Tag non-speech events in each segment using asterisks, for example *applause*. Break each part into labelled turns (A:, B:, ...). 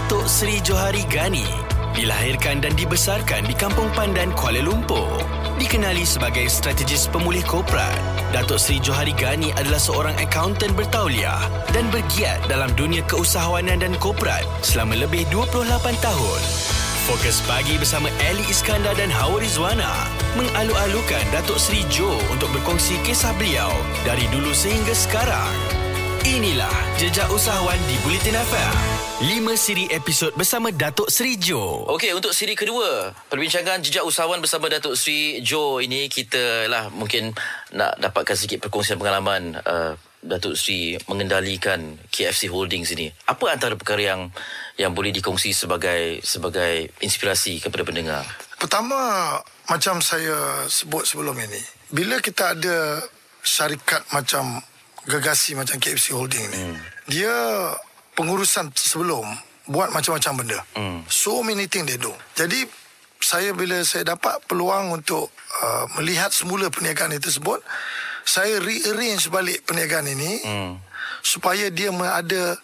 A: Datuk Seri Johari Gani dilahirkan dan dibesarkan di Kampung Pandan, Kuala Lumpur. Dikenali sebagai strategis pemulih korporat, Datuk Seri Johari Gani adalah seorang akaunten bertauliah dan bergiat dalam dunia keusahawanan dan korporat selama lebih 28 tahun. Fokus pagi bersama Ali Iskandar dan Hawa Rizwana mengalu-alukan Datuk Seri Jo untuk berkongsi kisah beliau dari dulu sehingga sekarang. Inilah Jejak Usahawan di Bulletin FM. 5 siri episod bersama Datuk Seri Jo.
B: Okey, untuk siri kedua, perbincangan jejak usahawan bersama Datuk Sri Jo ini kita lah mungkin nak dapatkan sedikit perkongsian pengalaman uh, Datuk Sri mengendalikan KFC Holdings ini. Apa antara perkara yang yang boleh dikongsi sebagai sebagai inspirasi kepada pendengar?
C: Pertama, macam saya sebut sebelum ini, bila kita ada syarikat macam gegasi macam KFC Holding ni, hmm. dia pengurusan sebelum buat macam-macam benda. Hmm. So many things they do. Jadi saya bila saya dapat peluang untuk uh, melihat semula perniagaan itu tersebut, saya rearrange balik perniagaan ini hmm. supaya dia ada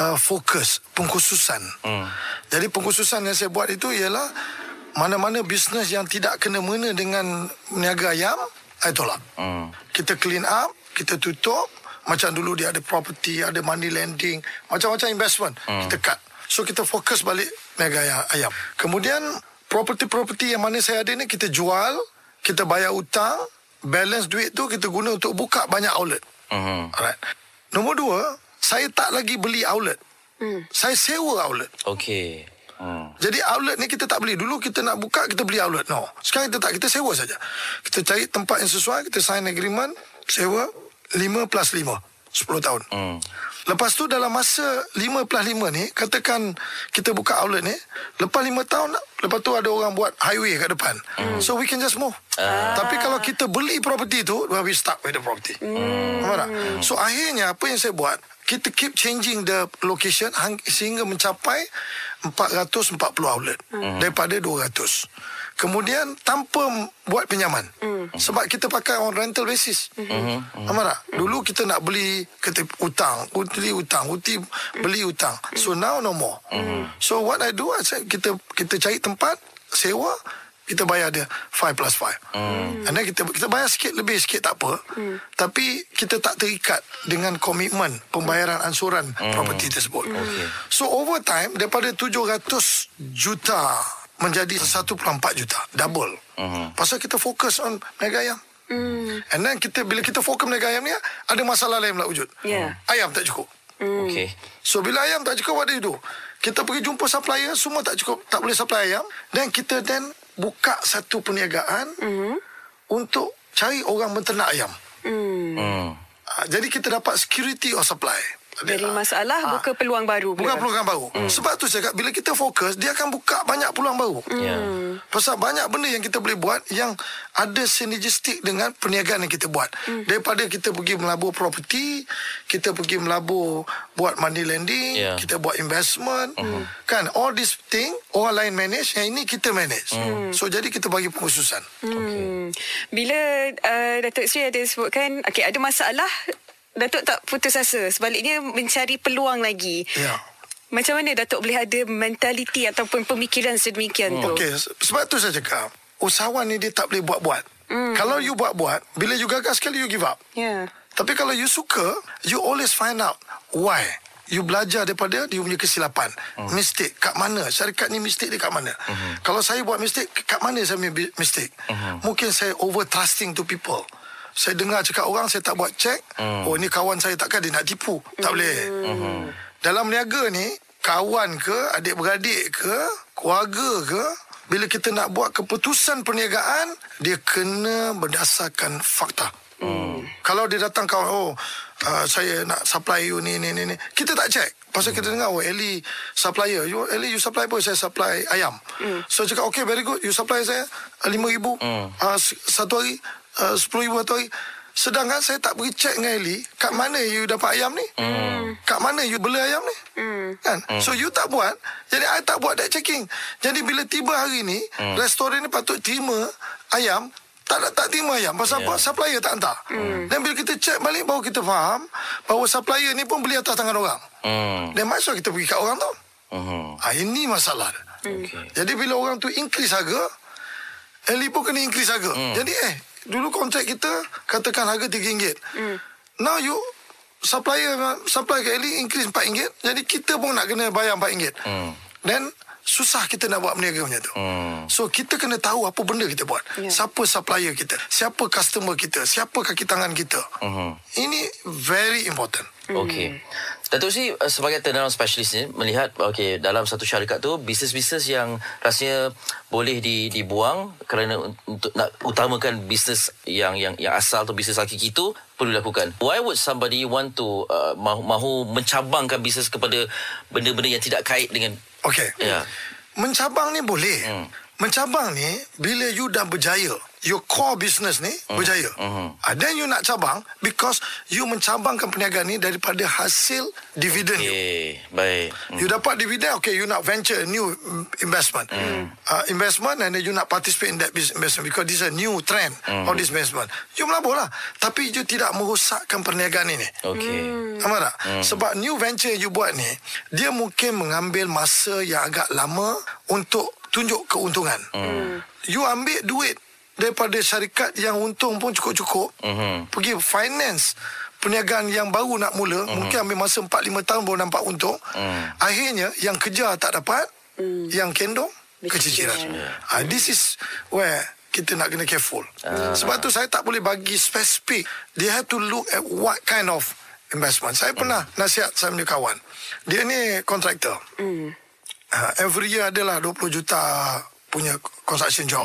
C: uh, fokus pengkhususan. Hmm. Jadi pengkhususan yang saya buat itu ialah mana-mana bisnes yang tidak kena mengena dengan niaga ayam, saya tolak. Hmm. Kita clean up, kita tutup macam dulu dia ada property ada money lending macam-macam investment hmm. kita cut so kita fokus balik mega ayam kemudian property-property yang mana saya ada ni kita jual kita bayar hutang balance duit tu kita guna untuk buka banyak outlet hmm. alright nombor dua saya tak lagi beli outlet hmm. saya sewa outlet
B: okey Hmm.
C: Jadi outlet ni kita tak beli. Dulu kita nak buka Kita beli outlet. No. Sekarang kita tak Kita sewa saja. Kita cari tempat yang sesuai Kita sign agreement Sewa 5 plus 5 10 tahun hmm. Lepas tu dalam masa 5 plus 5 ni Katakan kita buka outlet ni Lepas 5 tahun Lepas tu ada orang buat highway kat depan hmm. So we can just move ah. Tapi kalau kita beli property tu We stuck with the property hmm. So akhirnya apa yang saya buat Kita keep changing the location Sehingga mencapai 440 outlet hmm. Daripada 200 Kemudian tanpa buat pinjaman. Mm. Sebab kita pakai on rental basis. Mm-hmm. Mm-hmm. tak? Dulu kita nak beli kita hutang, beli hutang, uti beli hutang. So now no more. Mm-hmm. So what I do I say, kita kita cari tempat sewa kita bayar dia 5 plus 5 mm. And then kita kita bayar sikit lebih sikit tak apa mm. Tapi kita tak terikat Dengan komitmen Pembayaran ansuran mm. Property tersebut mm. okay. So over time Daripada 700 juta menjadi 1.4 juta double uh-huh. pasal kita fokus on mega ayam mm. and then kita bila kita fokus mega ayam ni ada masalah lain pula wujud yeah. ayam tak cukup
B: mm. okay.
C: so bila ayam tak cukup what do you do kita pergi jumpa supplier semua tak cukup tak boleh supply ayam dan kita then buka satu perniagaan mm. untuk cari orang menternak ayam mm. Mm. jadi kita dapat security of supply
D: dari masalah ha. buka peluang baru.
C: Buka peluang baru. Hmm. Sebab tu saya kata bila kita fokus dia akan buka banyak peluang baru. Hmm. Yeah. Pasal banyak benda yang kita boleh buat yang ada sinergistik dengan perniagaan yang kita buat. Hmm. Daripada kita pergi melabur property, kita pergi melabur buat money lending, yeah. kita buat investment. Hmm. Kan all this thing orang lain manage yang ini kita manage. Hmm. So jadi kita bagi pengkhususan. Hmm. Okay.
D: Bila uh, Datuk Sri ada sebutkan okay, ada masalah Datuk tak putus asa Sebaliknya mencari peluang lagi
C: Ya
D: Macam mana Datuk boleh ada mentaliti Ataupun pemikiran sedemikian hmm. tu
C: Okey Sebab tu saya cakap Usahawan ni dia tak boleh buat-buat hmm. Kalau you buat-buat Bila you gagal sekali you give up
D: Ya yeah.
C: Tapi kalau you suka You always find out Why You belajar daripada dia punya kesilapan. Hmm. Mistake kat mana? Syarikat ni mistake dia kat mana? Hmm. Kalau saya buat mistake, kat mana saya punya mistake? Hmm. Mungkin saya over trusting to people saya dengar cakap orang saya tak buat cek hmm. oh ni kawan saya takkan dia nak tipu tak boleh hmm. dalam niaga ni kawan ke adik-beradik ke keluarga ke bila kita nak buat keputusan perniagaan dia kena berdasarkan fakta hmm. kalau dia datang kawan oh uh, saya nak supply you ni ni ni ni kita tak cek pasal hmm. kita dengar oh Eli supplier you Eli you supply apa saya supply ayam hmm. so cakap okay very good you supply saya 5000 hmm. uh, satu hari uh, 10 ribu atau Sedangkan saya tak pergi cek dengan Eli Kat mana you dapat ayam ni mm. Kat mana you beli ayam ni mm. kan? Mm. So you tak buat Jadi I tak buat that checking Jadi bila tiba hari ni mm. Restoran ni patut terima ayam tak tak terima ayam pasal yeah. apa supplier tak hantar. Mm. Dan bila kita cek balik baru kita faham bahawa supplier ni pun beli atas tangan orang. Hmm. Dan mm. maksud kita pergi kat orang tu.
B: Mhm.
C: Ha, ini masalah.
B: Okey.
C: Jadi bila orang tu increase harga, Eli pun kena increase harga.
B: Hmm.
C: Jadi eh, dulu kontrak kita katakan harga RM3. Now you supplier supply ke Eli increase RM4. Jadi kita pun nak kena bayar RM4.
B: Hmm.
C: Then susah kita nak buat berniaga macam tu.
B: Hmm.
C: So kita kena tahu apa benda kita buat.
D: Ya.
C: Siapa supplier kita, siapa customer kita, siapa kaki tangan kita.
B: Mhm.
C: Ini very important.
B: Okey. Datuk Sri uh, sebagai turnaround specialist ni melihat okey dalam satu syarikat tu bisnes-bisnes yang rasanya boleh di, dibuang kerana un- untuk nak utamakan bisnes yang yang yang asal tu bisnes hakiki itu perlu dilakukan. Why would somebody want to uh, mahu, mahu mencabangkan bisnes kepada benda-benda yang tidak kait dengan
C: Okay.
B: Ya.
C: Mencabang ni boleh.
B: Hmm.
C: Mencabang ni bila you dah berjaya, your core business ni
B: Hmm.
C: berjaya.
B: Mhm.
C: Ah, then you nak cabang because you mencabangkan perniagaan ni daripada hasil dividen you.
B: Okey, baik. Hmm.
C: You dapat dividen, okay, you nak venture a new mm, investment. Uh, investment and then you nak participate in that business investment because this is a new trend of this investment. You melabur lah. Tapi you tidak merosakkan perniagaan ini.
B: Okey.
C: Faham tak? Sebab new venture you buat ni, dia mungkin mengambil masa yang agak lama untuk tunjuk keuntungan. You ambil duit daripada syarikat yang untung pun cukup-cukup,
B: Mhm.
C: pergi finance perniagaan yang baru nak mula, mungkin ambil masa 4-5 tahun baru nampak untung. Akhirnya, yang kerja tak dapat, yang kendong, keciciran. Ah, this is where kita nak kena careful. Sebab tu saya tak boleh bagi spesifik. They have to look at what kind of investment. Saya pernah nasihat saya punya kawan. Dia ni kontraktor. Uh, every year adalah 20 juta punya construction job.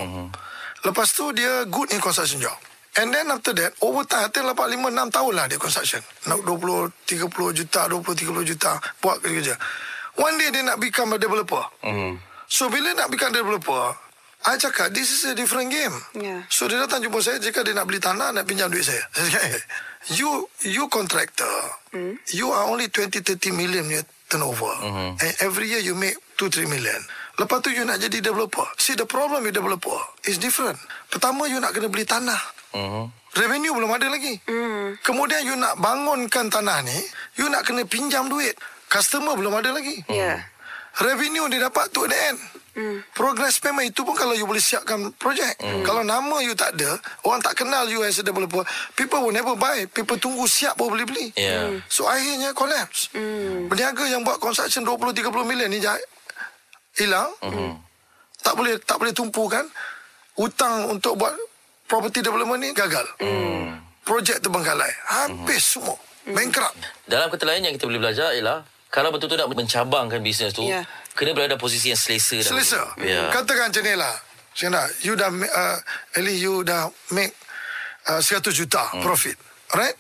C: Lepas tu dia good in construction job. And then after that, over time, I think lepas 5-6 tahun lah dia construction. Nak 20, 30 juta, 20, 30 juta buat kerja. One day dia nak become a developer. So bila nak become developer, I cakap, this is a different game.
D: Yeah.
C: So dia datang jumpa saya, jika dia nak beli tanah, nak pinjam duit saya. Saya cakap, "Eh, you you contractor, you are only 20-30 million punya turnover. And every year you make 2-3 million. Lepas tu you nak jadi developer. See the problem with developer is different. Pertama you nak kena beli tanah.
B: Mhm.
C: Revenue belum ada lagi. Kemudian you nak bangunkan tanah ni, you nak kena pinjam duit. Customer belum ada lagi.
D: Ya.
C: Revenue dia dapat tu at the end. Progress payment itu pun kalau you boleh siapkan projek. Kalau nama you tak ada, orang tak kenal you as a developer, people will never buy. People tunggu siap baru boleh beli.
B: Ya.
C: So akhirnya collapse. Berniaga yang buat construction 20 30 million ni hilang. Tak boleh tak boleh tumpukan. Hutang untuk buat property development ni gagal. Projek terbengkalai. Habis semua. Bankrupt.
B: Dalam kata lain yang kita boleh belajar ialah kalau betul-betul nak mencabangkan bisnes tu,
D: Ya.
B: kena berada posisi yang selesa.
C: Selesa.
B: Ya.
C: Katakan macam ni lah. Syena, you dah, uh, Eli, you dah make uh, 100 juta
B: Hmm.
C: profit. Right?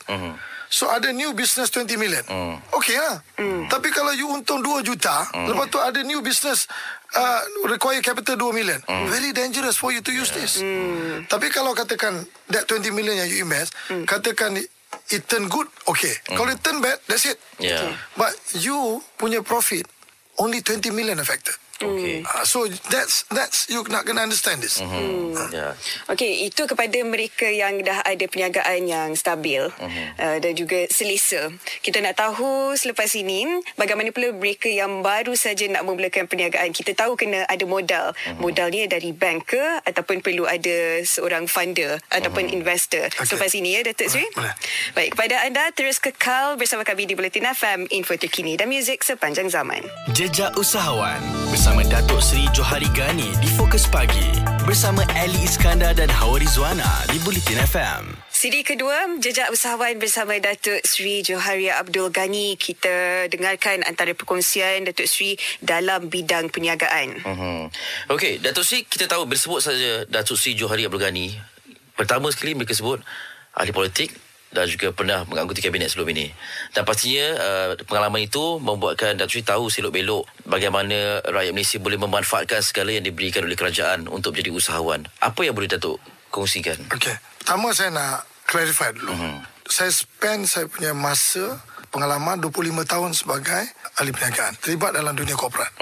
C: So ada new business 20 million.
B: Hmm.
C: Okay lah. Tapi kalau you untung 2 juta, lepas tu ada new business uh, require capital 2 million.
B: Hmm.
C: Very dangerous for you to use this. Tapi kalau katakan that 20 million yang you invest, katakan it turn good, okay. Kalau it turn bad, that's it.
B: Ya.
C: But you punya profit only 20 million affected.
B: Okey.
C: Uh, so that's that's you nak kena understand this.
B: Hmm. Ya.
D: Okey, itu kepada mereka yang dah ada perniagaan yang stabil uh-huh. uh, dan juga selesa. Kita nak tahu selepas ini bagaimana pula mereka yang baru saja nak memulakan perniagaan. Kita tahu kena ada modal. Uh-huh. Modal ni dari bank ke ataupun perlu ada seorang funder ataupun investor.
C: Okey.
D: Selepas ini ya Datuk Sri.
C: Boleh.
D: Baik, kepada anda terus kekal bersama kami di Bulletin FM, info terkini dan muzik sepanjang zaman.
A: Jejak Usahawan bersama Datuk Seri Johari Gani di Fokus Pagi bersama Ali Iskandar dan Hawa Rizwana di Bulletin FM.
D: Siri kedua, Jejak Usahawan bersama Datuk Sri Johari Abdul Ghani. Kita dengarkan antara perkongsian Datuk Sri dalam bidang perniagaan.
B: Mhm. Okey, Datuk Sri kita tahu bersebut saja Datuk Sri Johari Abdul Ghani. Pertama sekali mereka sebut ahli politik dan juga pernah mengangkuti kabinet sebelum ini. Dan pastinya uh, pengalaman itu membuatkan Datuk Sri tahu selok-belok bagaimana rakyat Malaysia boleh memanfaatkan segala yang diberikan oleh kerajaan untuk menjadi usahawan. Apa yang boleh Datuk kongsikan?
C: Okay. Pertama saya nak clarify dulu. Saya spend saya punya masa pengalaman 25 tahun sebagai ahli perniagaan. Terlibat dalam dunia korporat.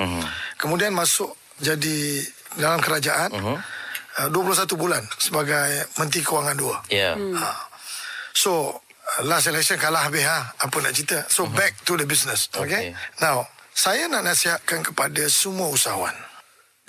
C: Kemudian masuk jadi dalam kerajaan. Uh, 21 bulan sebagai Menteri Kewangan 2.
B: Ya.
C: Ha. So last election kalah habis ha. Apa nak cerita? So back to the business. Okay.
B: Okay.
C: Now saya nak nasihatkan kepada semua usahawan.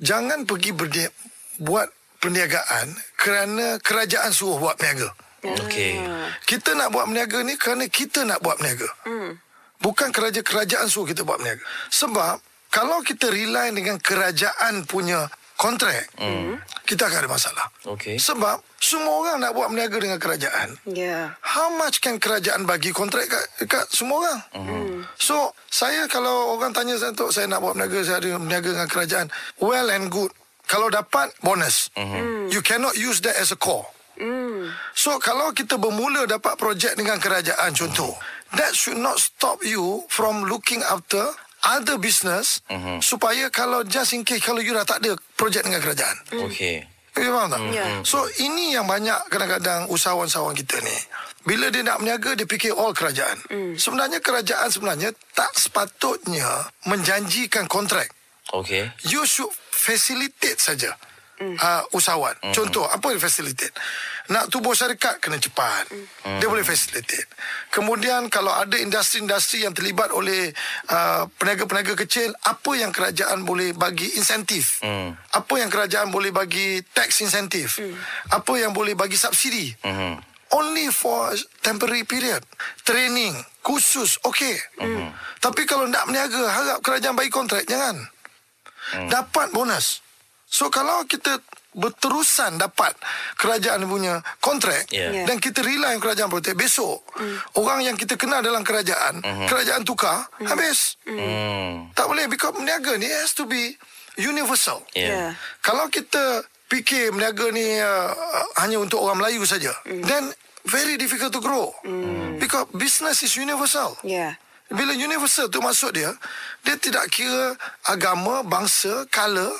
C: Jangan pergi bernia- buat perniagaan kerana kerajaan suruh buat berniaga.
B: Okey.
C: Kita nak buat berniaga ni kerana kita nak buat berniaga. Hmm. Bukan kerajaan-kerajaan suruh kita buat berniaga. Sebab kalau kita rely dengan kerajaan punya kontrak, hmm. kita akan ada masalah.
B: Okey.
C: Sebab semua orang nak buat berniaga dengan kerajaan.
D: Ya.
C: How much can kerajaan bagi kontrak kat, kat semua orang? Mm. So, saya kalau orang tanya saya untuk saya nak buat berniaga, saya ada berniaga dengan kerajaan. Well and good. Kalau dapat, bonus. Mm. You cannot use that as a core.
D: Hmm.
C: So, kalau kita bermula dapat projek dengan kerajaan, contoh. That should not stop you from looking after other business mm-hmm. supaya kalau just in case kalau you dah tak ada projek dengan kerajaan.
B: Okey.
C: You faham tak?
D: Ya.
C: So ini yang banyak kadang-kadang usahawan-usahawan kita ni. Bila dia nak berniaga, dia fikir all kerajaan. Mm. Sebenarnya kerajaan sebenarnya tak sepatutnya menjanjikan kontrak.
B: Okey.
C: You should facilitate saja. Mm. Uh, usahawan. Mm. Contoh, apa yang facilitate? Nak tubuh syarikat, kena cepat. Mm. Dia boleh facilitate. Kemudian, kalau ada industri-industri yang terlibat oleh uh, peniaga-peniaga kecil, apa yang kerajaan boleh bagi insentif?
B: Mm.
C: Apa yang kerajaan boleh bagi tax insentif? Mm. Apa yang boleh bagi subsidi?
B: Mhm.
C: Only for temporary period. Training, khusus, okey. Mm. Tapi kalau nak berniaga, harap kerajaan bagi kontrak, jangan. Mm. Dapat bonus. So kalau kita berterusan dapat kerajaan punya kontrak
B: Ya.
D: Ya.
C: dan kita rely on kerajaan protek besok mm. orang yang kita kenal dalam kerajaan mm-hmm. kerajaan tukar mm. habis
B: Hmm.
C: tak boleh because berniaga ni has to be universal
B: Ya.
D: Ya.
C: kalau kita fikir berniaga ni uh, uh, hanya untuk orang Melayu saja, mm. then very difficult to grow. Mm. Because business is universal.
D: Ya.
C: Bila universal tu maksud dia, dia tidak kira agama, bangsa, color.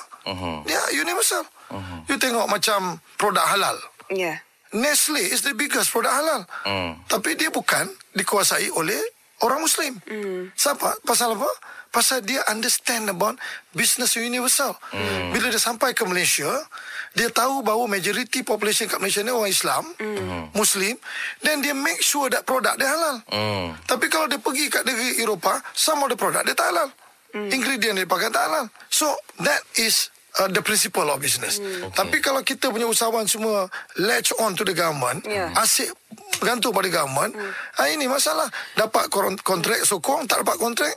C: Dia universal. You tengok macam produk halal.
D: Ya.
C: Nestle is the biggest produk halal.
B: Hmm.
C: Tapi dia bukan dikuasai oleh orang Muslim. Mm. Siapa? Pasal apa? Pasal dia understand about business universal. Mm. Bila dia sampai ke Malaysia, dia tahu bahawa majority population kat Malaysia ni orang Islam, mm. Muslim, dan dia make sure that produk dia halal.
B: Hmm.
C: Tapi kalau dia pergi kat negeri Eropah, some of the product dia tak halal. Mm. Ingredient dia pakai tak halal. So, that is uh, the principle of business. Mm. Okay. Tapi kalau kita punya usahawan semua latch on to the government,
D: Yeah.
C: asyik bergantung pada government, mm. ah, ini masalah. Dapat kontrak sokong, tak dapat kontrak,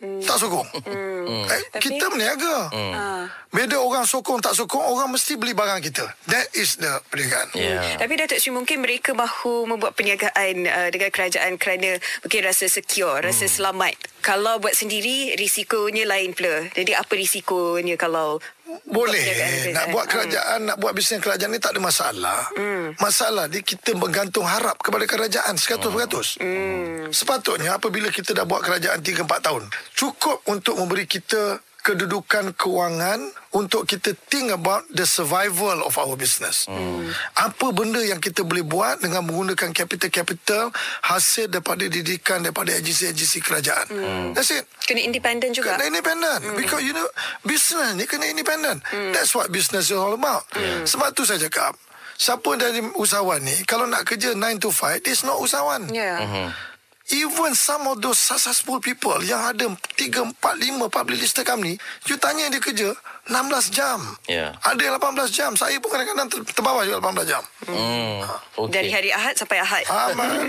C: mm. tak sokong. Mm. Eh,
D: Tapi-
C: kita berniaga. Mm.
D: Ah.
C: Beda orang sokong, tak sokong, orang mesti beli barang kita. That is the perniagaan.
B: Ya.
D: Tapi Datuk Sri mungkin mereka mahu membuat perniagaan uh, dengan kerajaan kerana mungkin rasa secure, rasa selamat. Kalau buat sendiri risikonya lain pula. Jadi apa risikonya kalau
C: Boleh Nak buat
D: Hmm.
C: kerajaan Nak buat bisnes kerajaan ni Tak ada masalah mm. Masalah dia Kita bergantung harap Kepada kerajaan 100% mm. Sepatutnya Apabila kita dah buat kerajaan 3-4 tahun Cukup untuk memberi kita Kedudukan kewangan Untuk kita think about The survival of our business mm. Apa benda yang kita boleh buat Dengan menggunakan capital-capital Hasil daripada didikan Daripada agensi-agensi kerajaan mm. That's it
D: kena independen juga?
C: Kena independent mm. Because you know Business ni kena independent mm. That's what business is all about mm. Sebab tu saya cakap Siapa dari usahawan ni Kalau nak kerja 9 to 5 It's not usahawan
D: Ya.
C: Even some of those successful people Yang ada 3, 4, 5 public listed company You tanya dia kerja 16 jam
B: Ya.
C: Ada yang 18 jam Saya pun kadang-kadang ter- terbawah juga 18 jam
B: Hmm. Okey.
D: Dari hari Ahad sampai Ahad.
C: Aman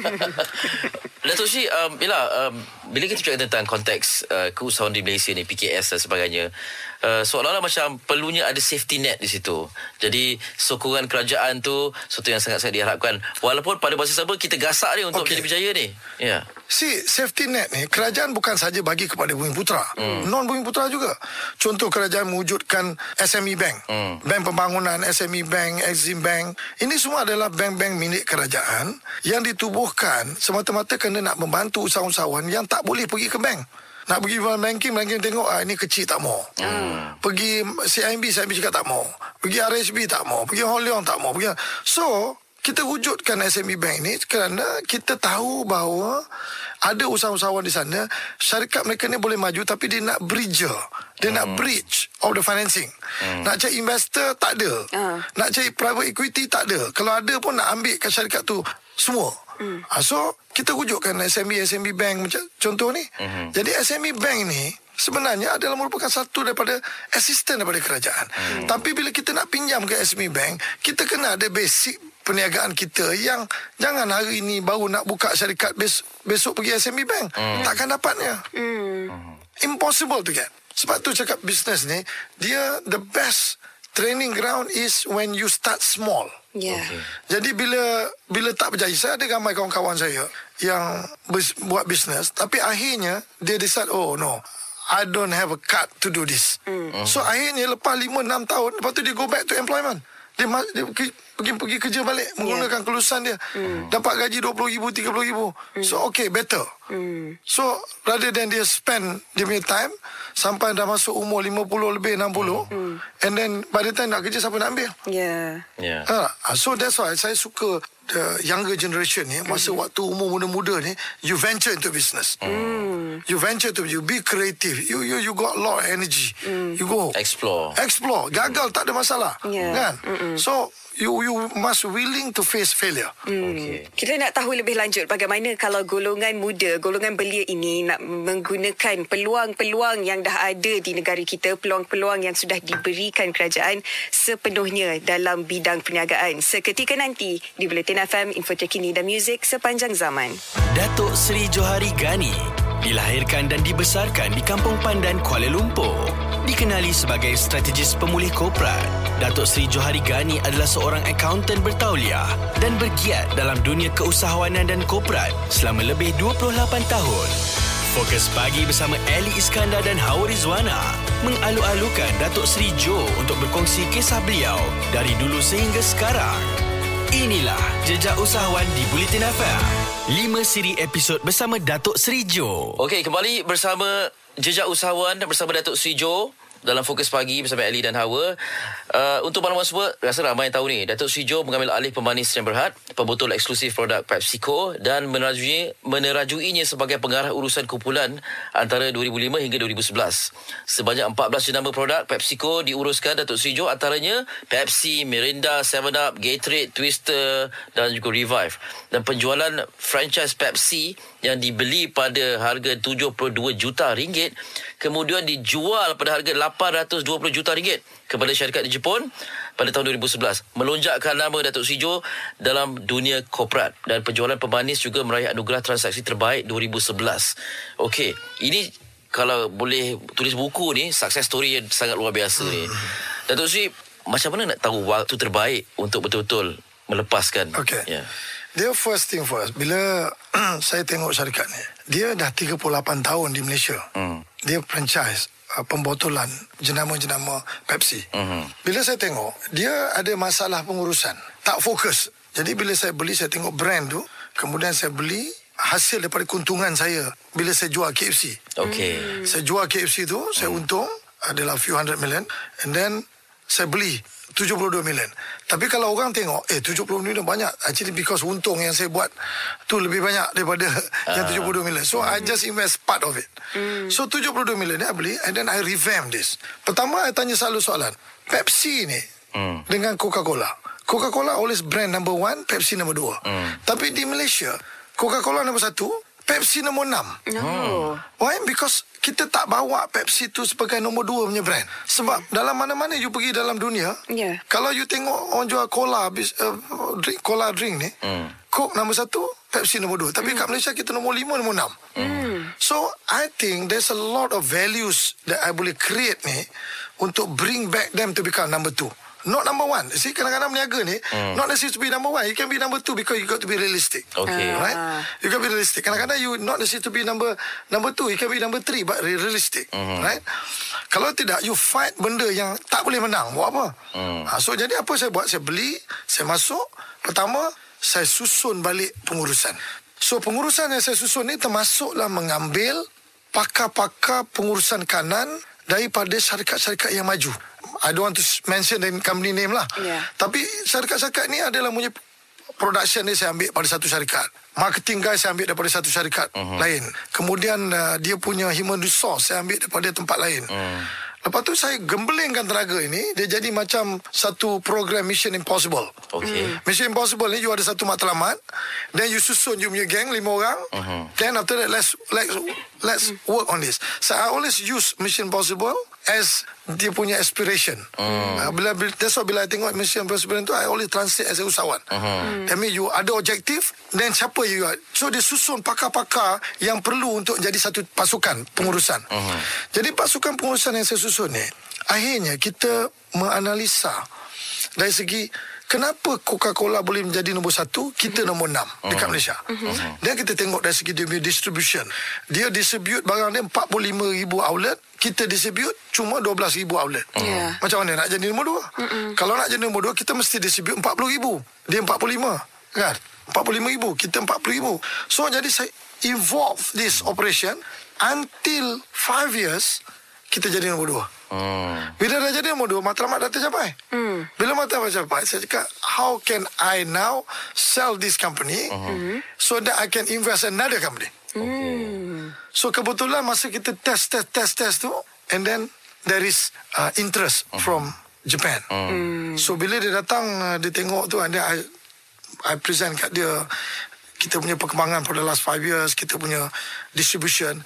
C: *laughs*
B: Datuk Sri, um, Yelah, um, bila kita cakap tentang konteks uh, keusahawan di Malaysia ni, PKS dan sebagainya, uh, seolah-olah macam perlunya ada safety net di situ. Jadi, sokongan kerajaan tu, sesuatu yang sangat-sangat diharapkan. Walaupun pada masa sama, kita gasak ni untuk okay. menjadi berjaya ni. Ya.
C: Si safety net ni kerajaan bukan saja bagi kepada Bumi Putra. Hmm. Non Bumi Putra juga. Contoh kerajaan mewujudkan SME Bank. Hmm. Bank Pembangunan, SME Bank, Exim Bank. Ini semua adalah bank-bank milik kerajaan yang ditubuhkan semata-mata kerana nak membantu usahawan-usahawan yang tak boleh pergi ke bank. Nak pergi banking, banking tengok ah, ini kecil tak mau. Hmm. Pergi CIMB, CIMB cakap tak mau. Pergi RHB tak mau. Pergi Hong Leong tak mau. Pergi... So, kita wujudkan SME Bank ni kerana kita tahu bahawa ada usahawan-usahawan di sana syarikat mereka ni boleh maju tapi dia nak bridge dia hmm. nak bridge of the financing hmm. nak cari investor tak ada
D: Ah.
C: nak cari private equity tak ada kalau ada pun nak ambil kat syarikat tu semua hmm. so kita wujudkan SME SME Bank macam contoh ni hmm. jadi SME Bank ni sebenarnya adalah merupakan satu daripada asisten daripada kerajaan. Hmm. Tapi bila kita nak pinjam ke SME Bank, kita kena ada basic perniagaan kita yang jangan hari ini baru nak buka syarikat bes, besok pergi SME Bank. Hmm. Takkan dapatnya. Hmm. Impossible to get. Sebab tu cakap bisnes ni, dia the best training ground is when you start small.
D: Yeah. Okay.
C: Jadi bila bila tak berjaya, saya ada ramai kawan-kawan saya yang bis, buat bisnes tapi akhirnya dia decide oh no I don't have a card to do this. Mm. So akhirnya lepas 5 6 tahun lepas tu dia go back to employment. Dia, dia pergi, pergi pergi kerja balik menggunakan yeah. kelulusan dia. Mm. Dapat gaji 20,000 30,000. Mm. So okay better. Mm. So rather than dia spend dia punya time sampai dah masuk umur 50 lebih 60 mm. and then by the time nak kerja siapa nak ambil?
D: Yeah.
B: Yeah.
C: Ha, so that's why saya suka the younger generation ni masa mm. waktu umur muda-muda ni you venture into business. Mm. You venture to you be creative. You you you got a lot of energy. Mm. You go
B: explore.
C: Explore. Gagal tak ada masalah.
D: Yeah.
C: Kan? Mm-mm. So you you must willing to face failure.
D: Hmm. Okay. Kita nak tahu lebih lanjut bagaimana kalau golongan muda, golongan belia ini nak menggunakan peluang-peluang yang dah ada di negara kita, peluang-peluang yang sudah diberikan kerajaan sepenuhnya dalam bidang perniagaan. Seketika nanti di Bulletin FM, info terkini dan muzik sepanjang zaman.
A: Datuk Seri Johari Gani dilahirkan dan dibesarkan di Kampung Pandan, Kuala Lumpur. Dikenali sebagai strategis pemulih korporat, Datuk Seri Johari Gani adalah seorang akaunten bertauliah dan bergiat dalam dunia keusahawanan dan korporat selama lebih 28 tahun. Fokus pagi bersama Ali Iskandar dan Hawa Rizwana mengalu-alukan Datuk Seri Jo untuk berkongsi kisah beliau dari dulu sehingga sekarang. Inilah Jejak Usahawan di Bulletin FM. 5 siri episod bersama Datuk Seri Jo.
B: Okey, kembali bersama Jejak Usahawan bersama Datuk Seri Jo dalam fokus pagi bersama Ali dan Hawa. Uh, untuk maklumat semua, rasa ramai yang tahu ni, Datuk Sri Jo mengambil alih pemanis yang berhad, pembotol eksklusif produk PepsiCo dan menerajui, menerajuinya sebagai pengarah urusan kumpulan antara 2005 hingga 2011. Sebanyak 14 jenama produk PepsiCo diuruskan Datuk Sri Jo antaranya Pepsi, Mirinda, 7up, Gatorade, Twister dan juga Revive. Dan penjualan franchise Pepsi yang dibeli pada harga 72 juta ringgit kemudian dijual pada harga 820 juta ringgit kepada syarikat di Jepun pada tahun 2011 melonjakkan nama Datuk Sijo dalam dunia korporat dan penjualan pemanis juga meraih anugerah transaksi terbaik 2011 okey ini kalau boleh tulis buku ni success story yang sangat luar biasa ni. *sighs* Datuk Sri macam mana nak tahu waktu terbaik untuk betul-betul melepaskan?
C: Okay.
B: ya
C: Dia first thing first. Bila *clears throat* saya tengok syarikat ni, dia dah 38 tahun di Malaysia.
B: Hmm.
C: Dia franchise uh, pembotolan jenama-jenama Pepsi.
B: Mhm.
C: Bila saya tengok, dia ada masalah pengurusan. Tak fokus. Jadi bila saya beli, saya tengok brand tu. Kemudian saya beli hasil daripada keuntungan saya bila saya jual KFC.
B: okey
C: Saya jual KFC tu, saya untung adalah few hundred million. And then saya beli 72 million. Tapi kalau orang tengok, eh 70 million banyak. Actually because untung yang saya buat tu lebih banyak daripada *laughs* yang 72 million. So I just invest part of it. So 72 million ni I beli and then I revamp this. Pertama I tanya selalu soalan. Pepsi ni
B: Hmm.
C: dengan Coca-Cola. Coca-Cola always brand number one, Pepsi number dua. Tapi di Malaysia, Coca-Cola number satu, Pepsi nombor enam.
D: Oh.
C: Why? Because kita tak bawa Pepsi tu sebagai nombor dua punya brand. Sebab dalam mana-mana you pergi dalam dunia,
D: Ya.
C: kalau you tengok orang jual cola, bis, uh, drink, cola drink ni, Coke nombor satu, Pepsi nombor dua. Tapi kat Malaysia kita nombor lima, nombor enam. So, I think there's a lot of values that I boleh create ni untuk bring back them to become number two. Not number one. See, kadang-kadang berniaga ni, not necessarily to be number one. You can be number two because you got to be realistic.
B: okey
C: Right? You can be realistic. Kadang-kadang you not necessary to be number number two. You can be number three but re- realistic. Right? Kalau tidak, you fight benda yang tak boleh menang. Buat apa? Ha, so, jadi apa saya buat? Saya beli, saya masuk. Pertama, saya susun balik pengurusan. So, pengurusan yang saya susun ni termasuklah mengambil pakar-pakar pengurusan kanan daripada syarikat-syarikat yang maju. I don't want to mention the company name lah.
D: Yeah.
C: Tapi syarikat-syarikat ni adalah punya production ni saya ambil pada satu syarikat. Marketing guys saya ambil daripada satu syarikat uh-huh. lain. Kemudian uh, dia punya human resource saya ambil daripada tempat lain. Uh. Lepas tu saya gembelingkan tenaga ini Dia jadi macam Satu program Mission Impossible
B: Okey.
C: Hmm. Mission Impossible ni You ada satu matlamat Then you susun You punya gang Lima orang uh-huh. Then after that Let's Let's Let's work on this So I always use Mission Impossible As Dia punya aspiration uh. bila, bila, That's why bila I tengok Mission Impossible tu I always translate as a usahawan uh-huh. That mean you ada objektif Then siapa you are So dia susun pakar-pakar Yang perlu untuk jadi satu pasukan Pengurusan uh-huh. Jadi pasukan pengurusan yang saya susun ni Akhirnya kita menganalisa Dari segi Kenapa Coca-Cola boleh menjadi nombor satu Kita nombor enam uh-huh. Dekat Malaysia. Uh-huh. Dan kita tengok dari segi dia punya distribution. Dia distribute barang dia 45 ribu outlet Kita distribute cuma 12 ribu outlet.
D: Yeah.
C: Macam mana nak jadi nombor dua? Uh-uh. Kalau nak jadi nombor dua Kita mesti distribute 40 ribu. Dia 45 Kan? 45 ribu Kita 40 ribu. So jadi saya Evolve this operation Until 5 years Kita jadi nombor dua
B: Hmm.
C: bila dah jadi nombor dua Matlamat dah tercapai hmm. Bila matlamat tercapai Saya cakap How can I now Sell this company uh-huh. So that I can invest another company
D: Hmm.
C: So kebetulan Masa kita test Test test test tu And then There is uh, interest uh-huh. From Japan uh-huh. So bila dia datang uh, Dia tengok tu And then I I present kat dia kita punya perkembangan for the last five years, kita punya distribution.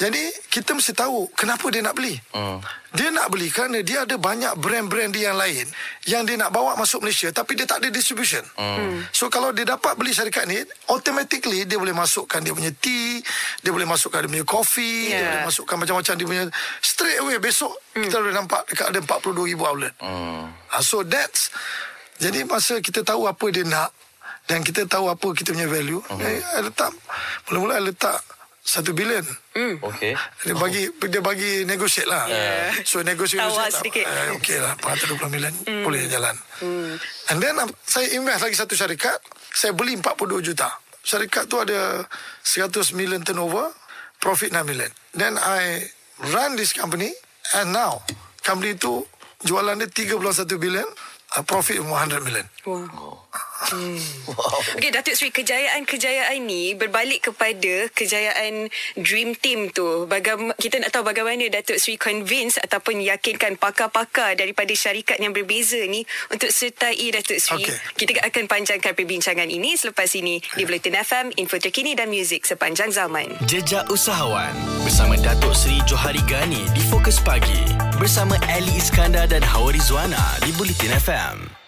C: Jadi kita mesti tahu kenapa dia nak beli.
B: Hmm.
C: Dia nak beli kerana dia ada banyak brand-brand dia yang lain yang dia nak bawa masuk Malaysia tapi dia tak ada distribution. Hmm. So kalau dia dapat beli syarikat ni, automatically dia boleh masukkan dia punya tea, dia boleh masukkan dia punya coffee, yeah. dia boleh masukkan macam-macam dia punya straight away besok hmm. kita boleh nampak dekat ada 42,000 outlet.
B: Hmm.
C: Uh, so that's jadi masa kita tahu apa dia nak dan kita tahu apa kita punya value, uh-huh. eh, I letak mula-mula I letak satu bilion.
B: Okey.
C: Dia bagi dia bagi negotiate lah.
D: Yeah.
C: So negotiate
D: Tawar sedikit.
C: Eh, okey lah 420 million mm. boleh jalan. Mm. And then um, saya invest lagi satu syarikat, saya beli 42 juta. Syarikat tu ada 100 million turnover, profit 9 million. Then I run this company and now company tu jualan dia 3.1 billion, uh, profit 100 million.
D: Wow. *laughs*
B: Wow.
D: Okey Datuk Seri kejayaan-kejayaan ni berbalik kepada kejayaan Dream Team tu. Bagaimana kita nak tahu bagaimana Datuk Seri convince ataupun yakinkan pakar-pakar daripada syarikat yang berbeza ni untuk sertai Datuk Seri.
C: Okey.
D: Kita akan panjangkan perbincangan ini selepas ini di Bulletin FM, info terkini dan muzik sepanjang zaman.
A: Jejak Usahawan bersama Datuk Seri Johari Gani di Fokus Pagi bersama Ali Iskandar dan Hawa Rizwana di Bulletin FM.